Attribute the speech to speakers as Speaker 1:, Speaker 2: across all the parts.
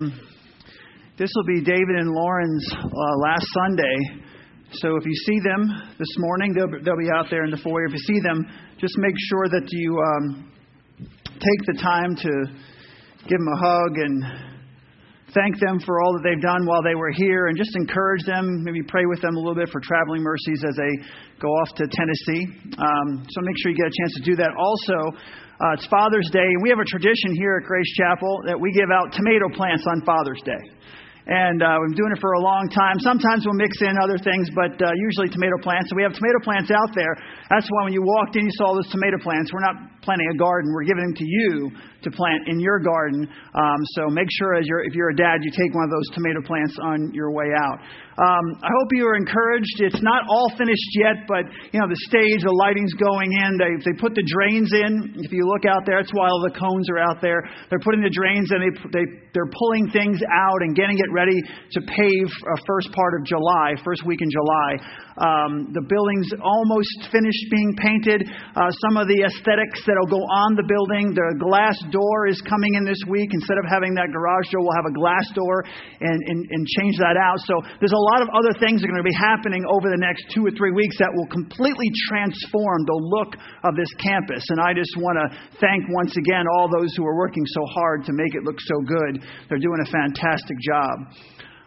Speaker 1: This will be David and Lauren's uh, last Sunday. So if you see them this morning, they'll, they'll be out there in the foyer. If you see them, just make sure that you um, take the time to give them a hug and thank them for all that they've done while they were here and just encourage them. Maybe pray with them a little bit for traveling mercies as they go off to Tennessee. Um, so make sure you get a chance to do that. Also, uh, it's Father's Day, and we have a tradition here at Grace Chapel that we give out tomato plants on Father's Day. And uh, we've been doing it for a long time. Sometimes we'll mix in other things, but uh, usually tomato plants. So we have tomato plants out there. That's why when you walked in, you saw those tomato plants. We're not planting a garden, we're giving them to you to plant in your garden. Um, so make sure, as you're, if you're a dad, you take one of those tomato plants on your way out. Um, I hope you are encouraged. It's not all finished yet, but you know the stage, the lighting's going in. They they put the drains in. If you look out there, why all the cones are out there. They're putting the drains in. They they they're pulling things out and getting it ready to pave uh, first part of July, first week in July. Um, the building's almost finished being painted. Uh, some of the aesthetics that'll go on the building. The glass door is coming in this week. Instead of having that garage door, we'll have a glass door and, and, and change that out. So there's a lot of other things that are going to be happening over the next two or three weeks that will completely transform the look of this campus. And I just want to thank once again all those who are working so hard to make it look so good. They're doing a fantastic job.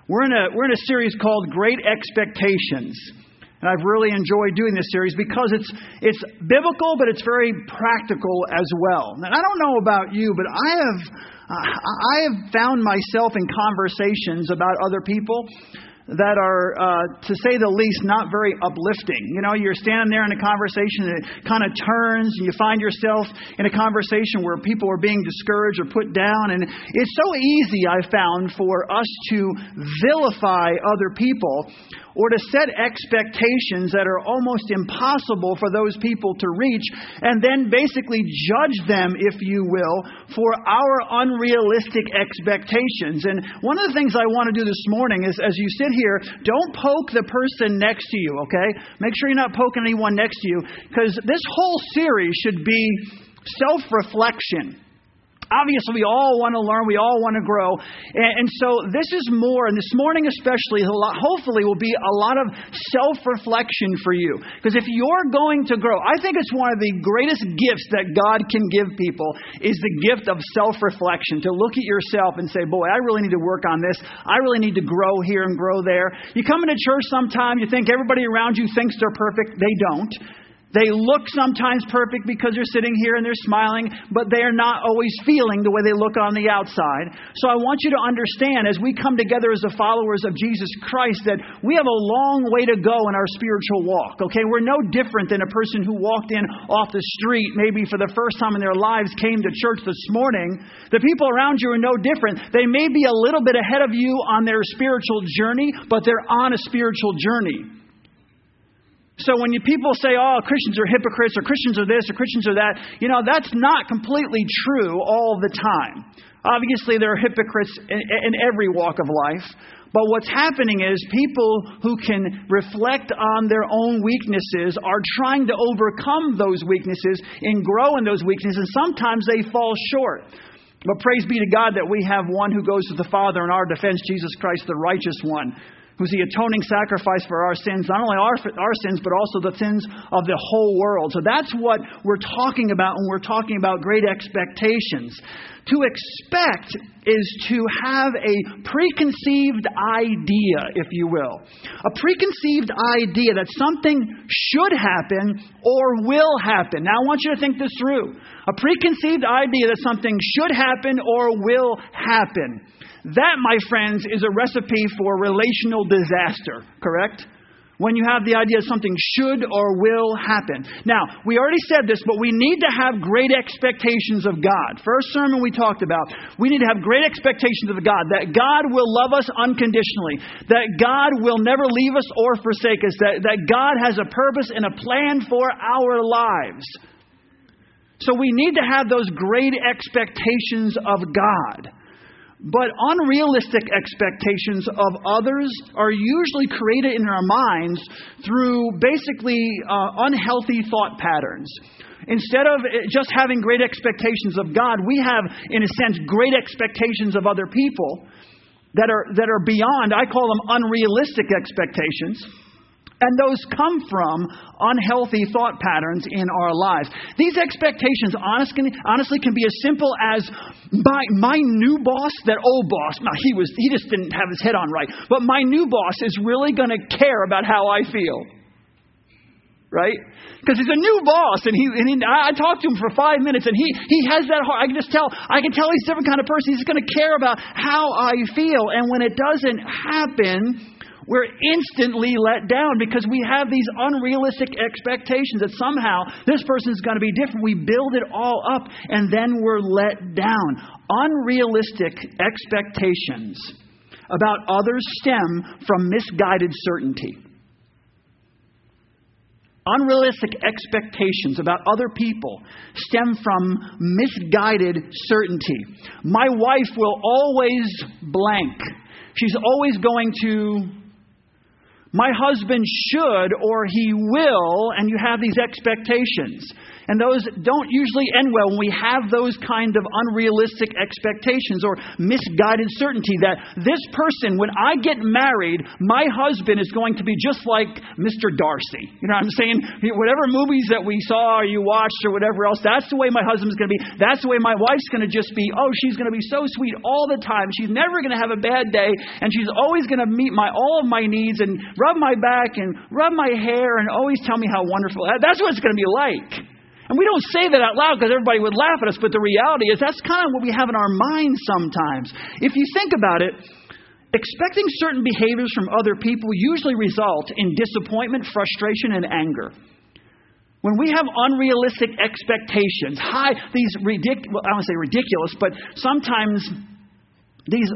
Speaker 1: We're in a, we're in a series called Great Expectations. And I've really enjoyed doing this series because it's, it's biblical, but it's very practical as well. And I don't know about you, but I have, uh, I have found myself in conversations about other people that are, uh, to say the least, not very uplifting. You know, you're standing there in a conversation and it kind of turns, and you find yourself in a conversation where people are being discouraged or put down. And it's so easy, I found, for us to vilify other people or to set expectations that are almost impossible for those people to reach, and then basically judge them, if you will, for our unrealistic expectations. And one of the things I want to do this morning is as you sit here, don't poke the person next to you, okay? Make sure you're not poking anyone next to you, because this whole series should be self reflection. Obviously, we all want to learn, we all want to grow. And, and, so, this is more, and this morning especially, lot, hopefully, will be a lot of self reflection for you. Because if you're going to grow, I think it's one of the greatest gifts that God can give people is the gift of self reflection. To look at yourself and say, boy, I really need to work on this. I really need to grow here and grow there. You come into church sometime, you think everybody around you thinks they're perfect. They don't. They look sometimes perfect because they're sitting here and they're smiling, but they are not always feeling the way they look on the outside. So I want you to understand as we come together as the followers of Jesus Christ that we have a long way to go in our spiritual walk. Okay? We're no different than a person who walked in off the street, maybe for the first time in their lives, came to church this morning. The people around you are no different. They may be a little bit ahead of you on their spiritual journey, but they're on a spiritual journey. So when you, people say, oh, Christians are hypocrites, or Christians are this, or Christians are that, you know, that's not completely true all the time. Obviously, there are hypocrites in, in every walk of life. But what's happening is people who can reflect on their own weaknesses are trying to overcome those weaknesses and grow in those weaknesses, and sometimes they fall short. But praise be to God that we have one who goes to the Father in our defense, Jesus Christ, the righteous one, who's the atoning sacrifice for our sins, not only our, our sins, but also the sins of the whole world. So that's what we're talking about when we're talking about great expectations. To expect is to have a preconceived idea, if you will. A preconceived idea that something should happen or will happen. Now, I want you to think this through. A preconceived idea that something should happen or will happen. That, my friends, is a recipe for relational disaster, correct? When you have the idea something should or will happen. Now, we already said this, but we need to have great expectations of God. First sermon we talked about, we need to have great expectations of God that God will love us unconditionally, that God will never leave us or forsake us, that, that God has a purpose and a plan for our lives. So we need to have those great expectations of God. But unrealistic expectations of others are usually created in our minds through basically uh, unhealthy thought patterns. Instead of just having great expectations of God, we have, in a sense, great expectations of other people that are, that are beyond, I call them unrealistic expectations. And those come from unhealthy thought patterns in our lives. These expectations honestly, honestly can be as simple as my, my new boss, that old boss, now he, was, he just didn't have his head on right, but my new boss is really going to care about how I feel right? Because he's a new boss, and he, and he I, talked to him for five minutes, and he he has that heart. I can just tell. I can tell he's a different kind of person. He's going to care about how I feel, and when it doesn't happen. We're instantly let down because we have these unrealistic expectations that somehow this person is going to be different. We build it all up and then we're let down. Unrealistic expectations about others stem from misguided certainty. Unrealistic expectations about other people stem from misguided certainty. My wife will always blank. She's always going to, my husband should or he will, and you have these expectations. And those don't usually end well when we have those kind of unrealistic expectations or misguided certainty that this person, when I get married, my husband is going to be just like Mr. Darcy. You know what I'm saying? Whatever movies that we saw or you watched or whatever else, that's the way my husband's going to be. That's the way my wife's going to just be. Oh, she's going to be so sweet all the time. She's never going to have a bad day. And she's always going to meet my all of my needs and rub my back and rub my hair and always tell me how wonderful. That's what it's going to be like. And we don't say that out loud because everybody would laugh at us, but the reality is that's kind of what we have in our minds sometimes. If you think about it, expecting certain behaviors from other people usually result in disappointment, frustration, and anger. When we have unrealistic expectations, high, these ridiculous, I don't say ridiculous, but sometimes these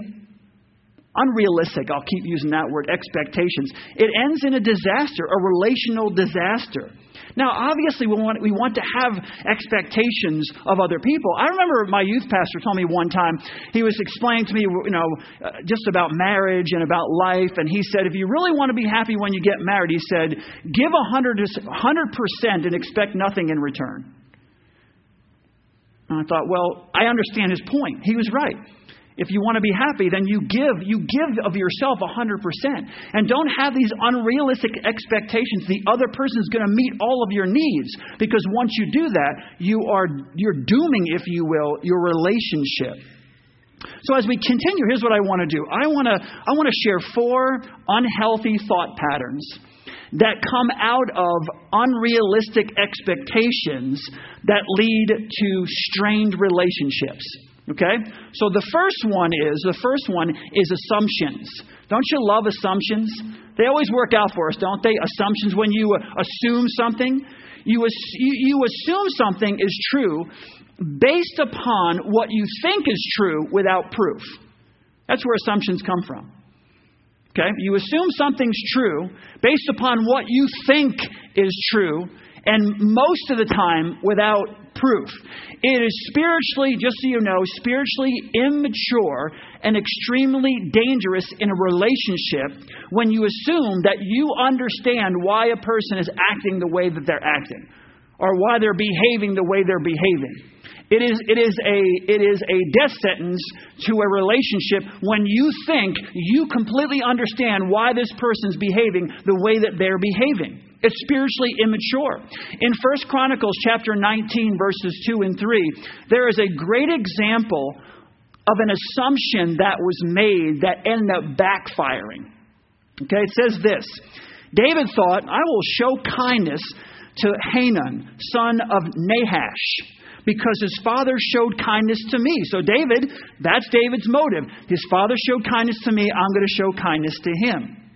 Speaker 1: unrealistic, I'll keep using that word, expectations, it ends in a disaster, a relational disaster. Now, obviously, we want, we want to have expectations of other people. I remember my youth pastor told me one time, he was explaining to me, you know, uh, just about marriage and about life, and he said, if you really want to be happy when you get married, he said, give 100, 100% and expect nothing in return. And I thought, well, I understand his point. He was right. If you want to be happy, then you give. You give of yourself 100%. And don't have these unrealistic expectations. The other person is going to meet all of your needs. Because once you do that, you are, you're dooming, if you will, your relationship. So as we continue, here's what I want to do. I want to, I want to share four unhealthy thought patterns that come out of unrealistic expectations that lead to strained relationships. Okay? So the first one is the first one is assumptions. Don't you love assumptions? They always work out for us, don't they? Assumptions when you assume something, you, you assume something is true based upon what you think is true without proof. That's where assumptions come from. Okay? You assume something's true based upon what you think is true, and most of the time without proof. It is spiritually, just so you know, spiritually immature and extremely dangerous in a relationship when you assume that you understand why a person is acting the way that they're acting or why they're behaving the way they're behaving. It is, it, is a, it is a death sentence to a relationship when you think you completely understand why this person's behaving the way that they're behaving. It's spiritually immature. In 1 Chronicles chapter 19 verses 2 and 3, there is a great example of an assumption that was made that ended up backfiring. Okay, it says this. David thought, I will show kindness to Hanun, son of Nahash, because his father showed kindness to me. So, David, that's David's motive. His father showed kindness to me, I'm going to show kindness to him.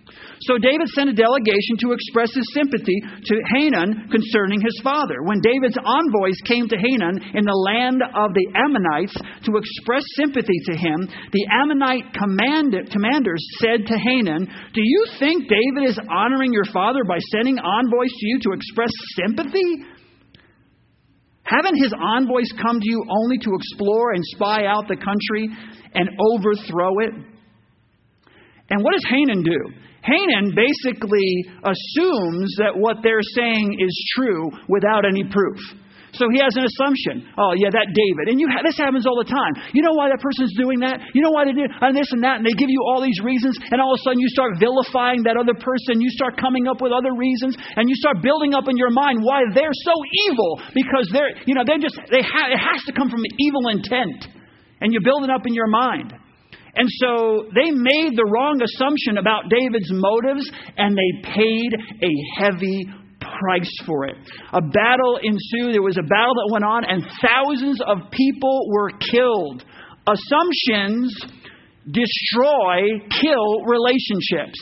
Speaker 1: So David sent a delegation to express his sympathy to Hanun concerning his father. When David's envoys came to Hanun in the land of the Ammonites to express sympathy to him, the Ammonite command- commanders said to Hanun, Do you think David is honoring your father by sending envoys to you to express sympathy? Haven't his envoys come to you only to explore and spy out the country and overthrow it? And what does Hanun do? Hanun basically assumes that what they're saying is true without any proof. So he has an assumption. Oh, yeah, that David. And you ha- this happens all the time. You know why that person's doing that? You know why they did and this and that? And they give you all these reasons. And all of a sudden you start vilifying that other person. You start coming up with other reasons. And you start building up in your mind why they're so evil. Because they're, you know, they're just, they ha- it has to come from evil intent. And you build it up in your mind. And so they made the wrong assumption about David's motives and they paid a heavy price for it. A battle ensued. There was a battle that went on, and thousands of people were killed. Assumptions destroy, kill relationships.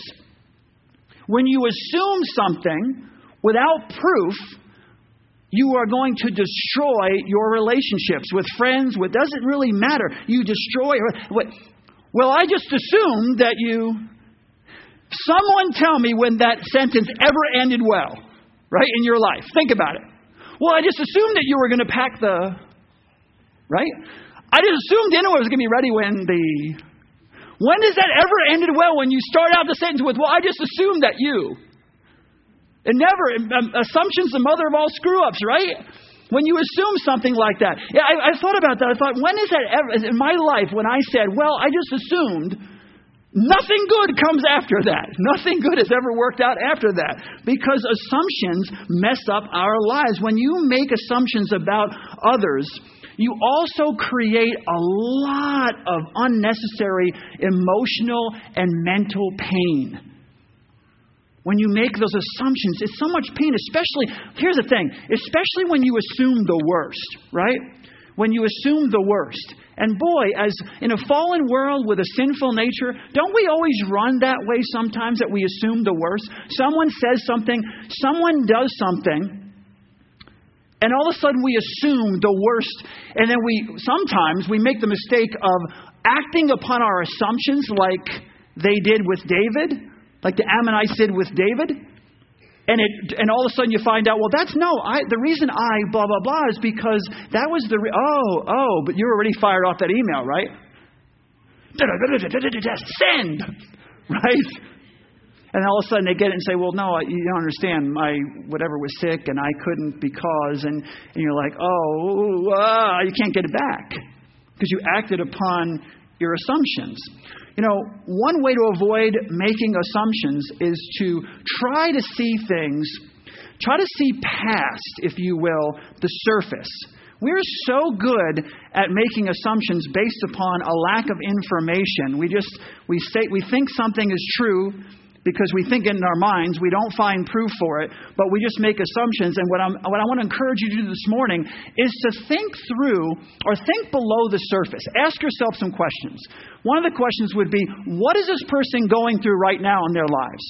Speaker 1: When you assume something without proof, you are going to destroy your relationships with friends. What doesn't really matter. You destroy. What, well, I just assumed that you. Someone tell me when that sentence ever ended well right, in your life. Think about it. Well, I just assumed that you were going to pack the, right? I just assumed dinner was going to be ready when the, when does that ever ended well when you start out the sentence with, well, I just assumed that you. It never, um, assumption's the mother of all screw ups, right? When you assume something like that. Yeah, I, I thought about that. I thought, when is that ever, in my life, when I said, well, I just assumed Nothing good comes after that. Nothing good has ever worked out after that because assumptions mess up our lives. When you make assumptions about others, you also create a lot of unnecessary emotional and mental pain. When you make those assumptions, it's so much pain, especially, here's the thing, especially when you assume the worst, right? When you assume the worst. And boy, as in a fallen world with a sinful nature, don't we always run that way sometimes that we assume the worst? Someone says something, someone does something, and all of a sudden we assume the worst. And then we sometimes we make the mistake of acting upon our assumptions like they did with David, like the Ammonites did with David. And, it, and all of a sudden you find out, well, that's no, I, the reason I blah, blah, blah is because that was the, re- oh, oh, but you're already fired off that email, right? Send, right? And all of a sudden they get it and say, well, no, you don't understand. My whatever was sick and I couldn't because. And, and you're like, oh, uh, you can't get it back because you acted upon your assumptions. You know, one way to avoid making assumptions is to try to see things, try to see past, if you will, the surface. We're so good at making assumptions based upon a lack of information. We just we say we think something is true because we think in our minds. We don't find proof for it, but we just make assumptions. And what, I'm, what I want to encourage you to do this morning is to think through or think below the surface. Ask yourself some questions. One of the questions would be what is this person going through right now in their lives?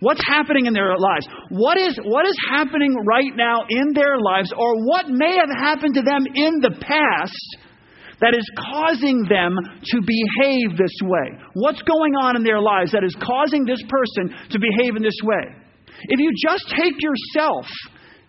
Speaker 1: What's happening in their lives? What is, what is happening right now in their lives, or what may have happened to them in the past that is causing them to behave this way? What's going on in their lives that is causing this person to behave in this way? If you just take yourself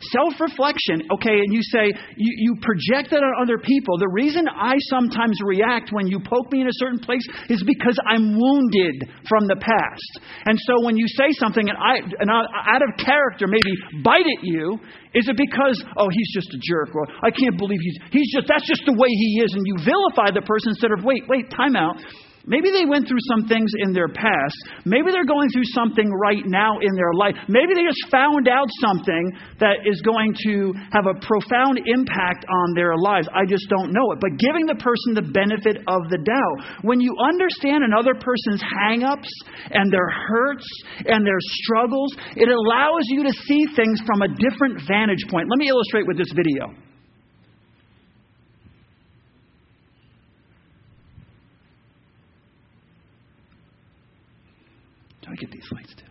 Speaker 1: self reflection, okay, and you say, you, you project that on other people. The reason I sometimes react when you poke me in a certain place is because I'm wounded from the past. And so when you say something and I, and I out of character, maybe bite at you, is it because, oh, he's just a jerk, or I can't believe he's, he's just, that's just the way he is, and you vilify the person instead of, wait, wait, time out. Maybe they went through some things in their past. Maybe they're going through something right now in their life. Maybe they just found out something that is going to have a profound impact on their lives. I just don't know it. But giving the person the benefit of the doubt. When you understand another person's hangups and their hurts and their struggles, it allows you to see things from a different vantage point. Let me illustrate with this video. Get these lights too?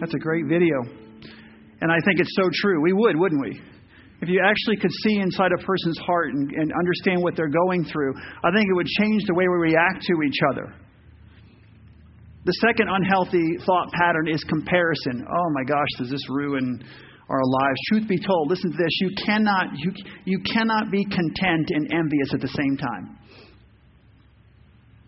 Speaker 1: That's a great video. And I think it's so true. We would, wouldn't we? If you actually could see inside a person's heart and, and understand what they're going through, I think it would change the way we react to each other. The second unhealthy thought pattern is comparison. Oh my gosh, does this ruin our lives? Truth be told, listen to this. You cannot, you, you cannot be content and envious at the same time.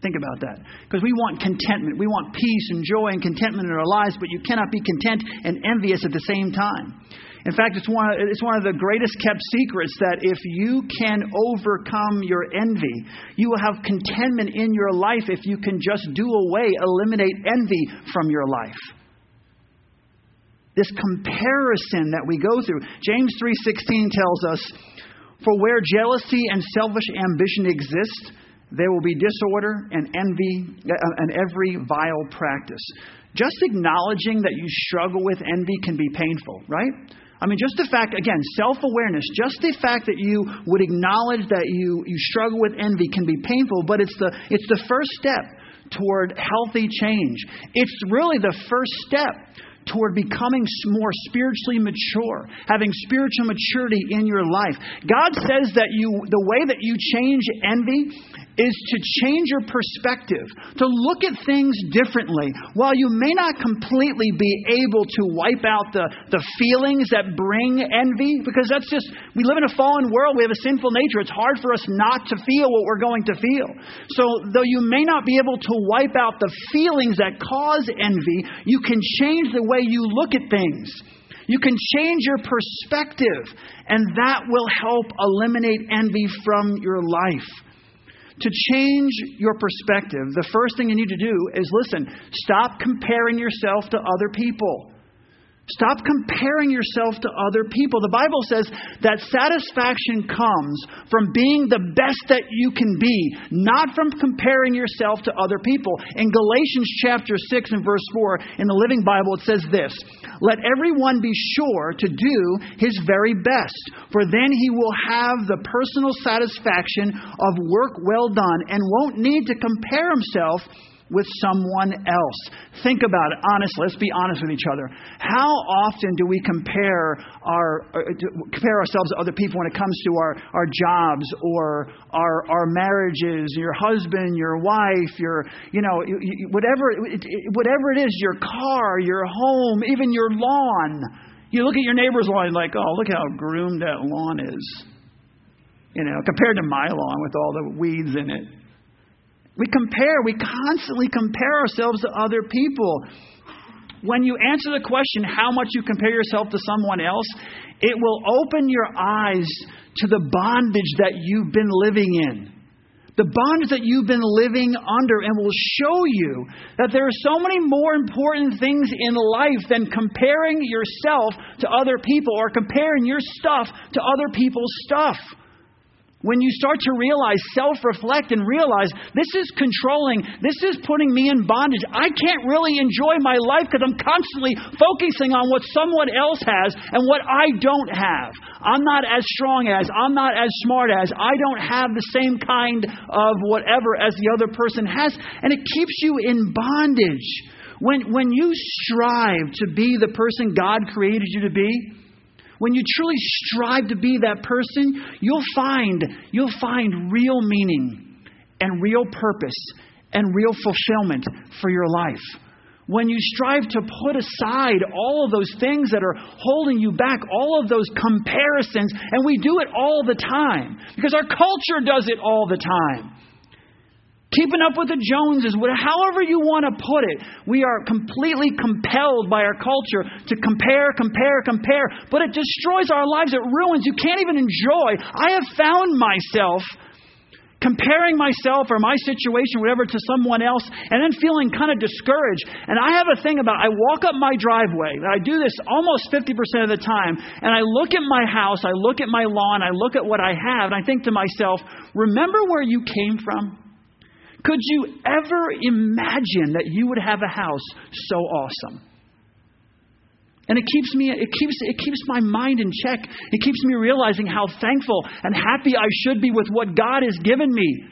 Speaker 1: Think about that. Because we want contentment. We want peace and joy and contentment in our lives, but you cannot be content and envious at the same time. In fact, it's one, of, it's one of the greatest kept secrets that if you can overcome your envy, you will have contentment in your life if you can just do away, eliminate envy from your life. This comparison that we go through. James 3:16 tells us, "For where jealousy and selfish ambition exist, there will be disorder and envy uh, and every vile practice. Just acknowledging that you struggle with envy can be painful, right? I mean, just the fact, again, self awareness, just the fact that you would acknowledge that you, you struggle with envy can be painful, but it's the, it's the first step toward healthy change. It's really the first step toward becoming more spiritually mature, having spiritual maturity in your life. God says that you the way that you change envy is to change your perspective, to look at things differently. While you may not completely be able to wipe out the, the feelings that bring envy, because that's just, we live in a fallen world, we have a sinful nature. It's hard for us not to feel what we're going to feel. So, though you may not be able to wipe out the feelings that cause envy, you can change the way you look at things. You can change your perspective, and that will help eliminate envy from your life. To change your perspective, the first thing you need to do is listen, stop comparing yourself to other people. Stop comparing yourself to other people. The Bible says that satisfaction comes from being the best that you can be, not from comparing yourself to other people. In Galatians chapter 6 and verse 4 in the Living Bible, it says this Let everyone be sure to do his very best, for then he will have the personal satisfaction of work well done and won't need to compare himself with someone else. Think about it. Honestly, let's be honest with each other. How often do we compare our uh, compare ourselves to other people when it comes to our, our jobs or our our marriages, your husband, your wife, your you know whatever whatever it is, your car, your home, even your lawn. You look at your neighbor's lawn like, oh, look how groomed that lawn is. You know, compared to my lawn with all the weeds in it. We compare, we constantly compare ourselves to other people. When you answer the question, how much you compare yourself to someone else, it will open your eyes to the bondage that you've been living in. The bondage that you've been living under, and will show you that there are so many more important things in life than comparing yourself to other people or comparing your stuff to other people's stuff. When you start to realize, self reflect, and realize this is controlling, this is putting me in bondage. I can't really enjoy my life because I'm constantly focusing on what someone else has and what I don't have. I'm not as strong as, I'm not as smart as, I don't have the same kind of whatever as the other person has. And it keeps you in bondage. When, when you strive to be the person God created you to be, when you truly strive to be that person, you'll find, you'll find real meaning and real purpose and real fulfillment for your life. When you strive to put aside all of those things that are holding you back, all of those comparisons, and we do it all the time because our culture does it all the time keeping up with the Joneses, however you want to put it. We are completely compelled by our culture to compare, compare, compare, but it destroys our lives. It ruins. You can't even enjoy. I have found myself comparing myself or my situation, whatever, to someone else, and then feeling kind of discouraged. And I have a thing about I walk up my driveway, I do this almost 50% of the time, and I look at my house, I look at my lawn, I look at what I have, and I think to myself, remember where you came from? Could you ever imagine that you would have a house so awesome? And it keeps me it keeps it keeps my mind in check. It keeps me realizing how thankful and happy I should be with what God has given me.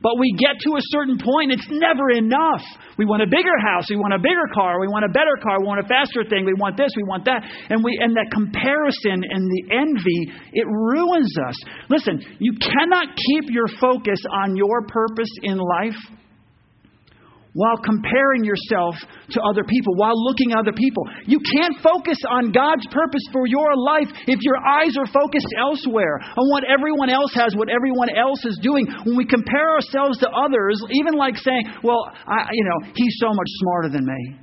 Speaker 1: But we get to a certain point, it's never enough. We want a bigger house, we want a bigger car, we want a better car, we want a faster thing, we want this, we want that. And we and that comparison and the envy, it ruins us. Listen, you cannot keep your focus on your purpose in life while comparing yourself to other people, while looking at other people. You can't focus on God's purpose for your life if your eyes are focused elsewhere, on what everyone else has, what everyone else is doing. When we compare ourselves to others, even like saying, well, I, you know, he's so much smarter than me.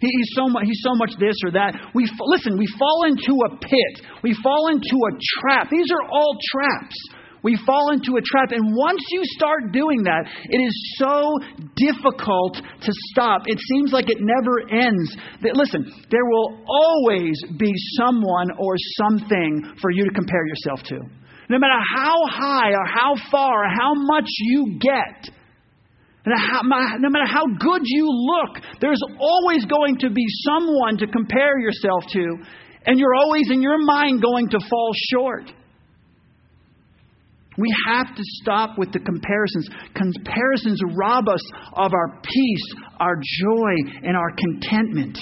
Speaker 1: He's so much, he's so much this or that. We listen. We fall into a pit. We fall into a trap. These are all traps. We fall into a trap. And once you start doing that, it is so difficult to stop. It seems like it never ends. Listen, there will always be someone or something for you to compare yourself to. No matter how high or how far or how much you get, no matter how good you look, there's always going to be someone to compare yourself to, and you're always in your mind going to fall short. We have to stop with the comparisons. Comparisons rob us of our peace, our joy, and our contentment.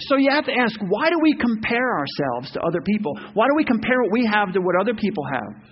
Speaker 1: So you have to ask why do we compare ourselves to other people? Why do we compare what we have to what other people have?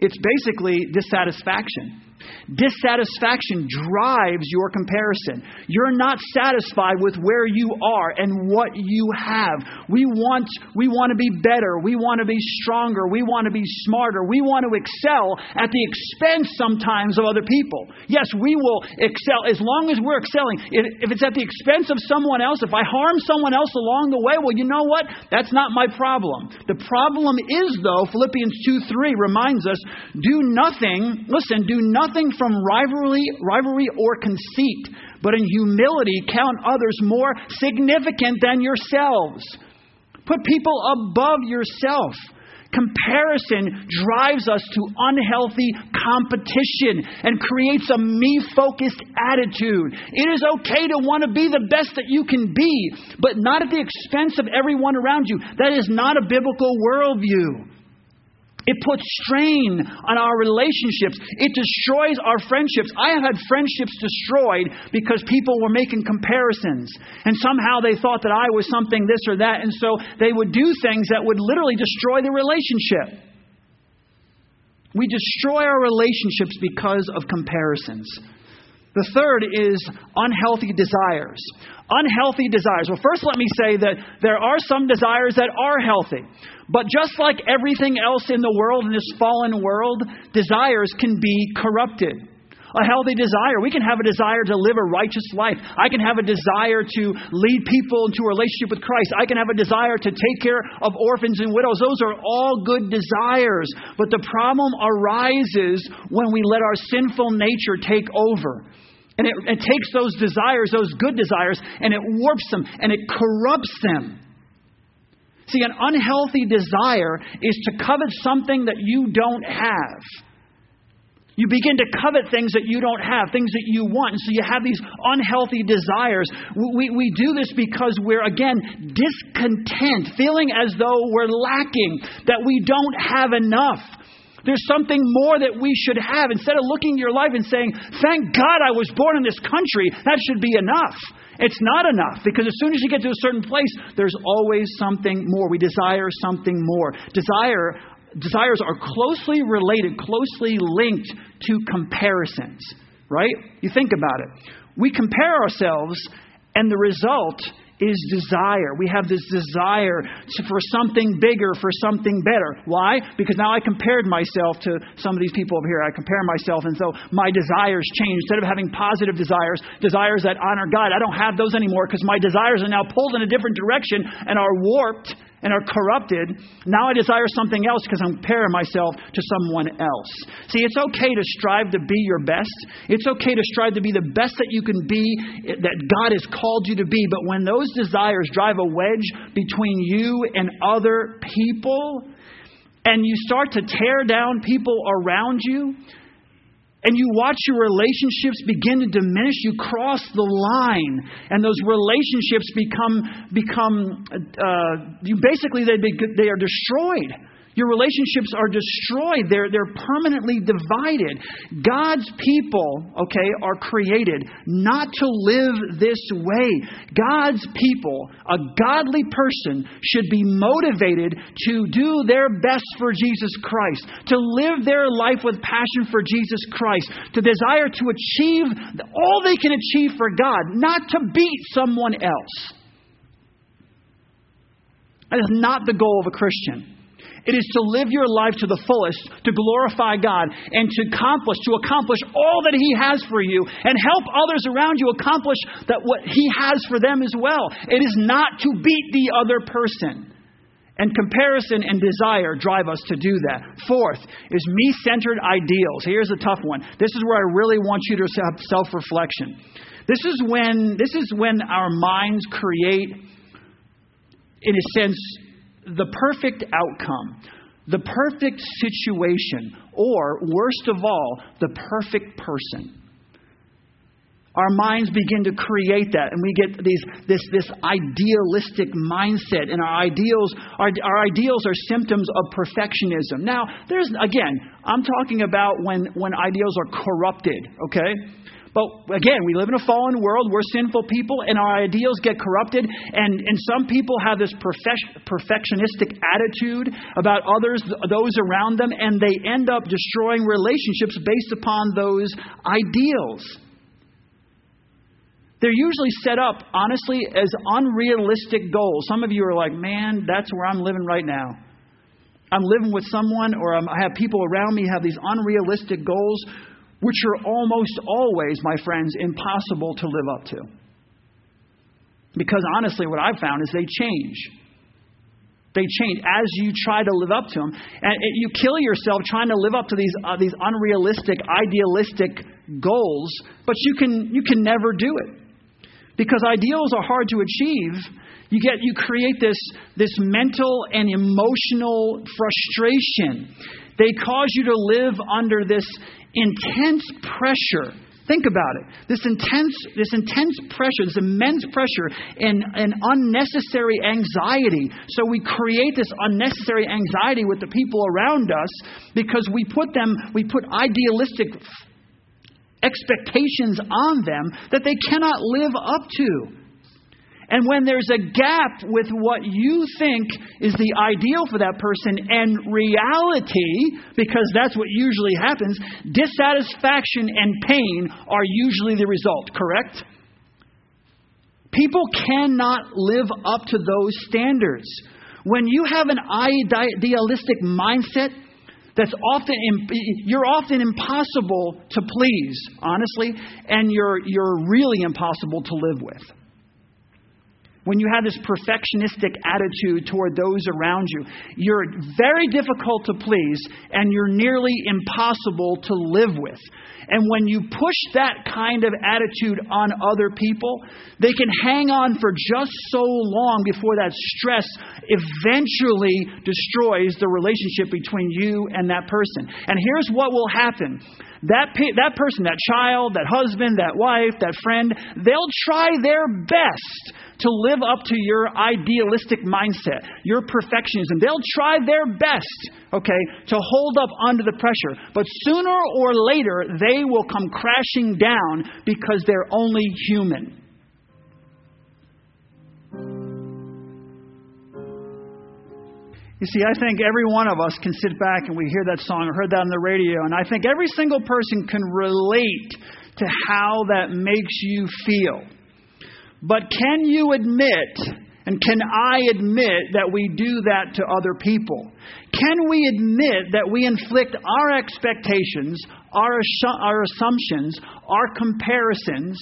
Speaker 1: It's basically dissatisfaction. Dissatisfaction drives your comparison. You're not satisfied with where you are and what you have. We want, we want to be better. We want to be stronger. We want to be smarter. We want to excel at the expense sometimes of other people. Yes, we will excel as long as we're excelling. If it's at the expense of someone else, if I harm someone else along the way, well, you know what? That's not my problem. The problem is, though, Philippians 2 3 reminds us do nothing, listen, do nothing from rivalry, rivalry or conceit, but in humility count others more significant than yourselves. Put people above yourself. Comparison drives us to unhealthy competition and creates a me focused attitude. It is okay to want to be the best that you can be, but not at the expense of everyone around you. That is not a biblical worldview. It puts strain on our relationships. It destroys our friendships. I have had friendships destroyed because people were making comparisons. And somehow they thought that I was something this or that. And so they would do things that would literally destroy the relationship. We destroy our relationships because of comparisons. The third is unhealthy desires. Unhealthy desires. Well, first, let me say that there are some desires that are healthy. But just like everything else in the world, in this fallen world, desires can be corrupted. A healthy desire. We can have a desire to live a righteous life. I can have a desire to lead people into a relationship with Christ. I can have a desire to take care of orphans and widows. Those are all good desires. But the problem arises when we let our sinful nature take over. And it, it takes those desires, those good desires, and it warps them and it corrupts them. See, an unhealthy desire is to covet something that you don't have. You begin to covet things that you don't have, things that you want. And so you have these unhealthy desires. We, we do this because we're, again, discontent, feeling as though we're lacking, that we don't have enough. There's something more that we should have. Instead of looking at your life and saying, Thank God I was born in this country, that should be enough. It's not enough because as soon as you get to a certain place, there's always something more. We desire something more. Desire, desires are closely related, closely linked to comparisons, right? You think about it. We compare ourselves, and the result is desire. We have this desire for something bigger, for something better. Why? Because now I compared myself to some of these people over here. I compare myself, and so my desires change. Instead of having positive desires, desires that honor God, I don't have those anymore because my desires are now pulled in a different direction and are warped and are corrupted, now I desire something else because I'm comparing myself to someone else. See, it's okay to strive to be your best. It's okay to strive to be the best that you can be, that God has called you to be. But when those desires drive a wedge between you and other people, and you start to tear down people around you, and you watch your relationships begin to diminish, you cross the line, and those relationships become become uh, you basically they be, they are destroyed. Your relationships are destroyed. They're, they're permanently divided. God's people, okay, are created not to live this way. God's people, a godly person, should be motivated to do their best for Jesus Christ, to live their life with passion for Jesus Christ, to desire to achieve all they can achieve for God, not to beat someone else. That is not the goal of a Christian. It is to live your life to the fullest, to glorify God, and to accomplish, to accomplish all that He has for you, and help others around you accomplish that what He has for them as well. It is not to beat the other person. And comparison and desire drive us to do that. Fourth is me centered ideals. Here's a tough one. This is where I really want you to have self reflection. This is when this is when our minds create, in a sense, the perfect outcome, the perfect situation, or worst of all, the perfect person. Our minds begin to create that, and we get these, this, this idealistic mindset, and our ideals, our, our ideals are symptoms of perfectionism. Now, there's again, I'm talking about when, when ideals are corrupted, okay? But again, we live in a fallen world. We're sinful people, and our ideals get corrupted. And, and some people have this perfec- perfectionistic attitude about others, those around them, and they end up destroying relationships based upon those ideals. They're usually set up, honestly, as unrealistic goals. Some of you are like, man, that's where I'm living right now. I'm living with someone, or I'm, i have people around me have these unrealistic goals which are almost always, my friends, impossible to live up to. Because honestly, what I've found is they change. They change as you try to live up to them. And you kill yourself trying to live up to these, uh, these unrealistic, idealistic goals, but you can, you can never do it. Because ideals are hard to achieve. You get you create this, this mental and emotional frustration. They cause you to live under this intense pressure. Think about it. This intense, this intense pressure, this immense pressure, and, and unnecessary anxiety. So we create this unnecessary anxiety with the people around us because we put them, we put idealistic expectations on them that they cannot live up to. And when there's a gap with what you think is the ideal for that person and reality, because that's what usually happens, dissatisfaction and pain are usually the result, correct? People cannot live up to those standards. When you have an idealistic mindset, that's often you're often impossible to please, honestly, and you're you're really impossible to live with when you have this perfectionistic attitude toward those around you, you're very difficult to please and you're nearly impossible to live with. And when you push that kind of attitude on other people, they can hang on for just so long before that stress eventually destroys the relationship between you and that person. And here's what will happen that, that person, that child, that husband, that wife, that friend, they'll try their best to live up to your idealistic mindset, your perfectionism. They'll try their best, okay, to hold up under the pressure. But sooner or later, they will come crashing down because they're only human. You see, I think every one of us can sit back and we hear that song or heard that on the radio, and I think every single person can relate to how that makes you feel. But can you admit, and can I admit, that we do that to other people? Can we admit that we inflict our expectations, our, our assumptions, our comparisons,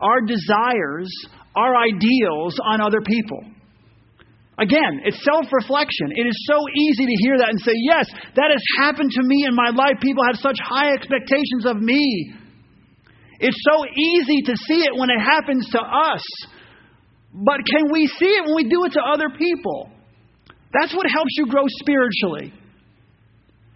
Speaker 1: our desires, our ideals on other people? Again, it's self reflection. It is so easy to hear that and say, Yes, that has happened to me in my life. People have such high expectations of me. It's so easy to see it when it happens to us. But can we see it when we do it to other people? That's what helps you grow spiritually.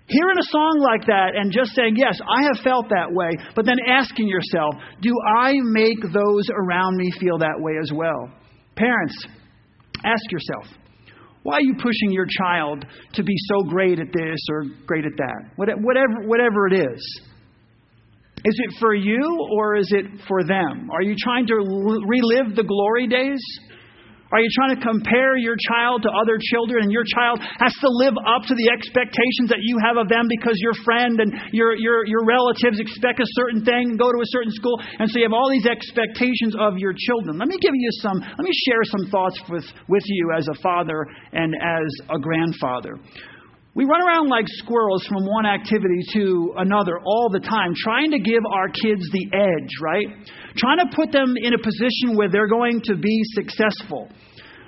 Speaker 1: Hearing a song like that and just saying, Yes, I have felt that way, but then asking yourself, Do I make those around me feel that way as well? Parents, Ask yourself, Why are you pushing your child to be so great at this or great at that? Whatever, whatever it is. Is it for you or is it for them? Are you trying to relive the glory days? Are you trying to compare your child to other children and your child has to live up to the expectations that you have of them because your friend and your, your, your relatives expect a certain thing and go to a certain school? And so you have all these expectations of your children. Let me give you some, let me share some thoughts with, with you as a father and as a grandfather. We run around like squirrels from one activity to another all the time, trying to give our kids the edge, right? Trying to put them in a position where they're going to be successful.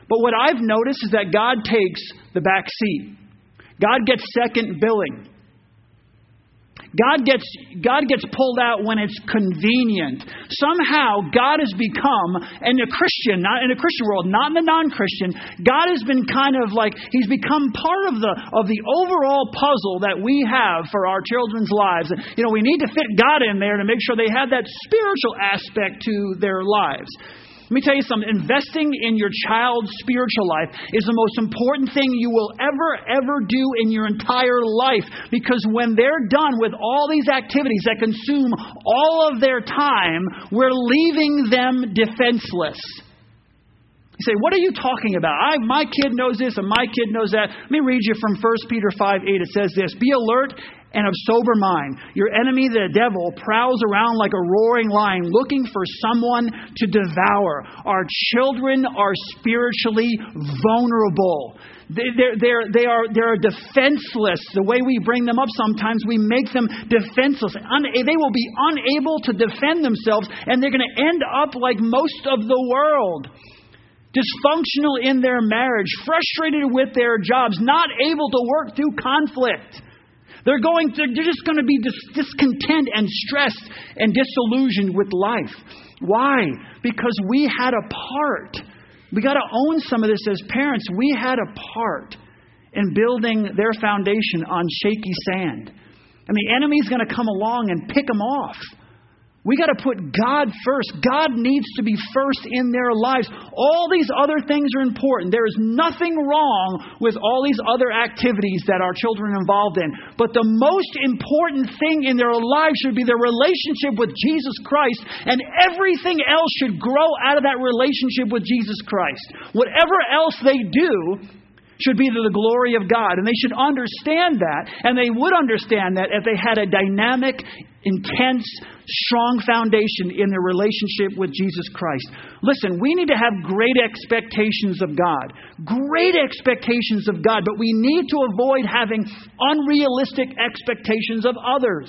Speaker 1: But what I've noticed is that God takes the back seat. God gets second billing. God gets, God gets pulled out when it's convenient. Somehow, God has become, in a Christian, not in a Christian world, not in the non Christian, God has been kind of like, He's become part of the, of the overall puzzle that we have for our children's lives. You know, we need to fit God in there to make sure they have that spiritual aspect to their lives. Let me tell you something. Investing in your child's spiritual life is the most important thing you will ever, ever do in your entire life. Because when they're done with all these activities that consume all of their time, we're leaving them defenseless. You say, What are you talking about? I, my kid knows this and my kid knows that. Let me read you from 1 Peter 5 8. It says this Be alert and of sober mind. Your enemy, the devil, prowls around like a roaring lion looking for someone to devour. Our children are spiritually vulnerable. They're, they're, they, are, they are defenseless. The way we bring them up sometimes, we make them defenseless. They will be unable to defend themselves, and they're going to end up like most of the world dysfunctional in their marriage, frustrated with their jobs, not able to work through conflict. They're going to, they're just going to be dis- discontent and stressed and disillusioned with life. Why? Because we had a part. We got to own some of this as parents. We had a part in building their foundation on shaky sand. And the enemy's going to come along and pick them off. We got to put God first. God needs to be first in their lives. All these other things are important. There is nothing wrong with all these other activities that our children are involved in. But the most important thing in their lives should be their relationship with Jesus Christ, and everything else should grow out of that relationship with Jesus Christ. Whatever else they do, should be to the glory of God. And they should understand that. And they would understand that if they had a dynamic, intense, strong foundation in their relationship with Jesus Christ. Listen, we need to have great expectations of God. Great expectations of God, but we need to avoid having unrealistic expectations of others.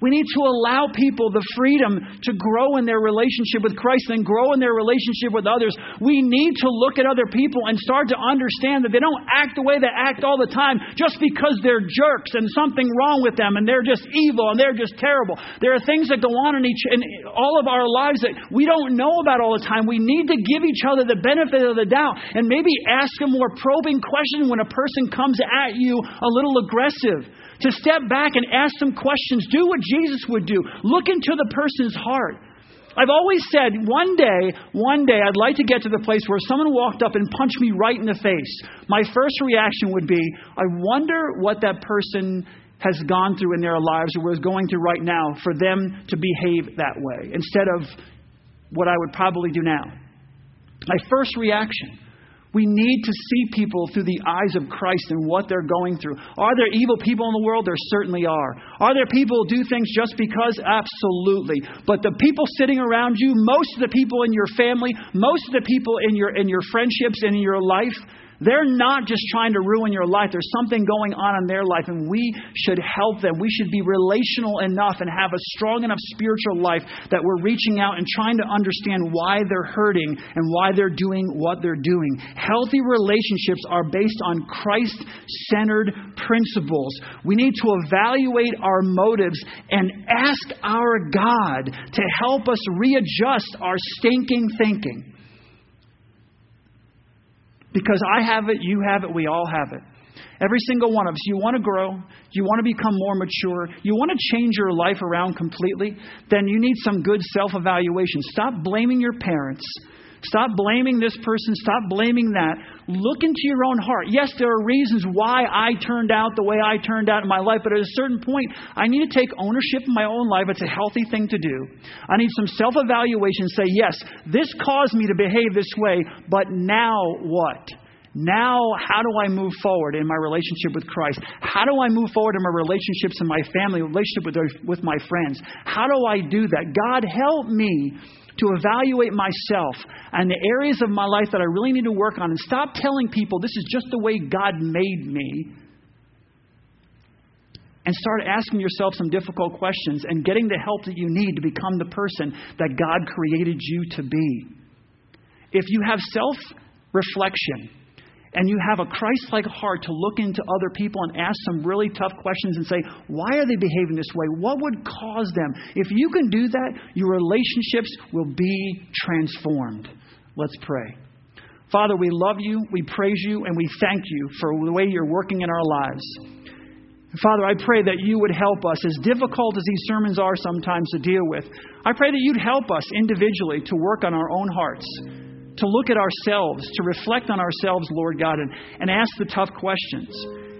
Speaker 1: We need to allow people the freedom to grow in their relationship with Christ and grow in their relationship with others. We need to look at other people and start to understand that they don't act the way they act all the time just because they're jerks and something wrong with them and they're just evil and they're just terrible. There are things that go on in each in all of our lives that we don't know about all the time. We need to give each other the benefit of the doubt and maybe ask a more probing question when a person comes at you a little aggressive to step back and ask some questions. Do what Jesus would do. Look into the person's heart. I've always said one day, one day, I'd like to get to the place where someone walked up and punched me right in the face. My first reaction would be, I wonder what that person has gone through in their lives or was going through right now for them to behave that way instead of what I would probably do now. My first reaction we need to see people through the eyes of Christ and what they're going through. Are there evil people in the world? There certainly are. Are there people who do things just because? Absolutely. But the people sitting around you, most of the people in your family, most of the people in your in your friendships and in your life, they're not just trying to ruin your life. There's something going on in their life, and we should help them. We should be relational enough and have a strong enough spiritual life that we're reaching out and trying to understand why they're hurting and why they're doing what they're doing. Healthy relationships are based on Christ centered principles. We need to evaluate our motives and ask our God to help us readjust our stinking thinking. Because I have it, you have it, we all have it. Every single one of us. You want to grow, you want to become more mature, you want to change your life around completely, then you need some good self evaluation. Stop blaming your parents. Stop blaming this person. Stop blaming that. Look into your own heart. Yes, there are reasons why I turned out the way I turned out in my life, but at a certain point, I need to take ownership in my own life. It's a healthy thing to do. I need some self evaluation. Say, yes, this caused me to behave this way, but now what? Now, how do I move forward in my relationship with Christ? How do I move forward in my relationships in my family, relationship with, with my friends? How do I do that? God, help me to evaluate myself and the areas of my life that I really need to work on and stop telling people this is just the way God made me. And start asking yourself some difficult questions and getting the help that you need to become the person that God created you to be. If you have self reflection, and you have a Christ like heart to look into other people and ask some really tough questions and say, why are they behaving this way? What would cause them? If you can do that, your relationships will be transformed. Let's pray. Father, we love you, we praise you, and we thank you for the way you're working in our lives. Father, I pray that you would help us, as difficult as these sermons are sometimes to deal with. I pray that you'd help us individually to work on our own hearts to look at ourselves, to reflect on ourselves, Lord God, and, and ask the tough questions.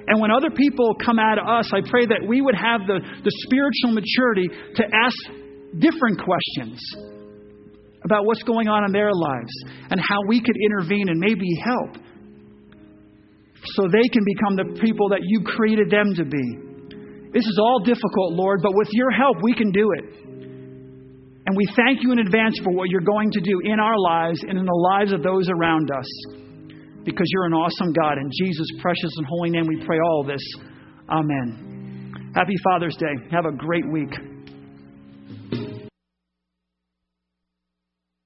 Speaker 1: And when other people come at us, I pray that we would have the, the spiritual maturity to ask different questions about what's going on in their lives and how we could intervene and maybe help so they can become the people that you created them to be. This is all difficult, Lord, but with your help, we can do it. And we thank you in advance for what you're going to do in our lives and in the lives of those around us because you're an awesome God. In Jesus' precious and holy name, we pray all this. Amen. Happy Father's Day. Have a great week.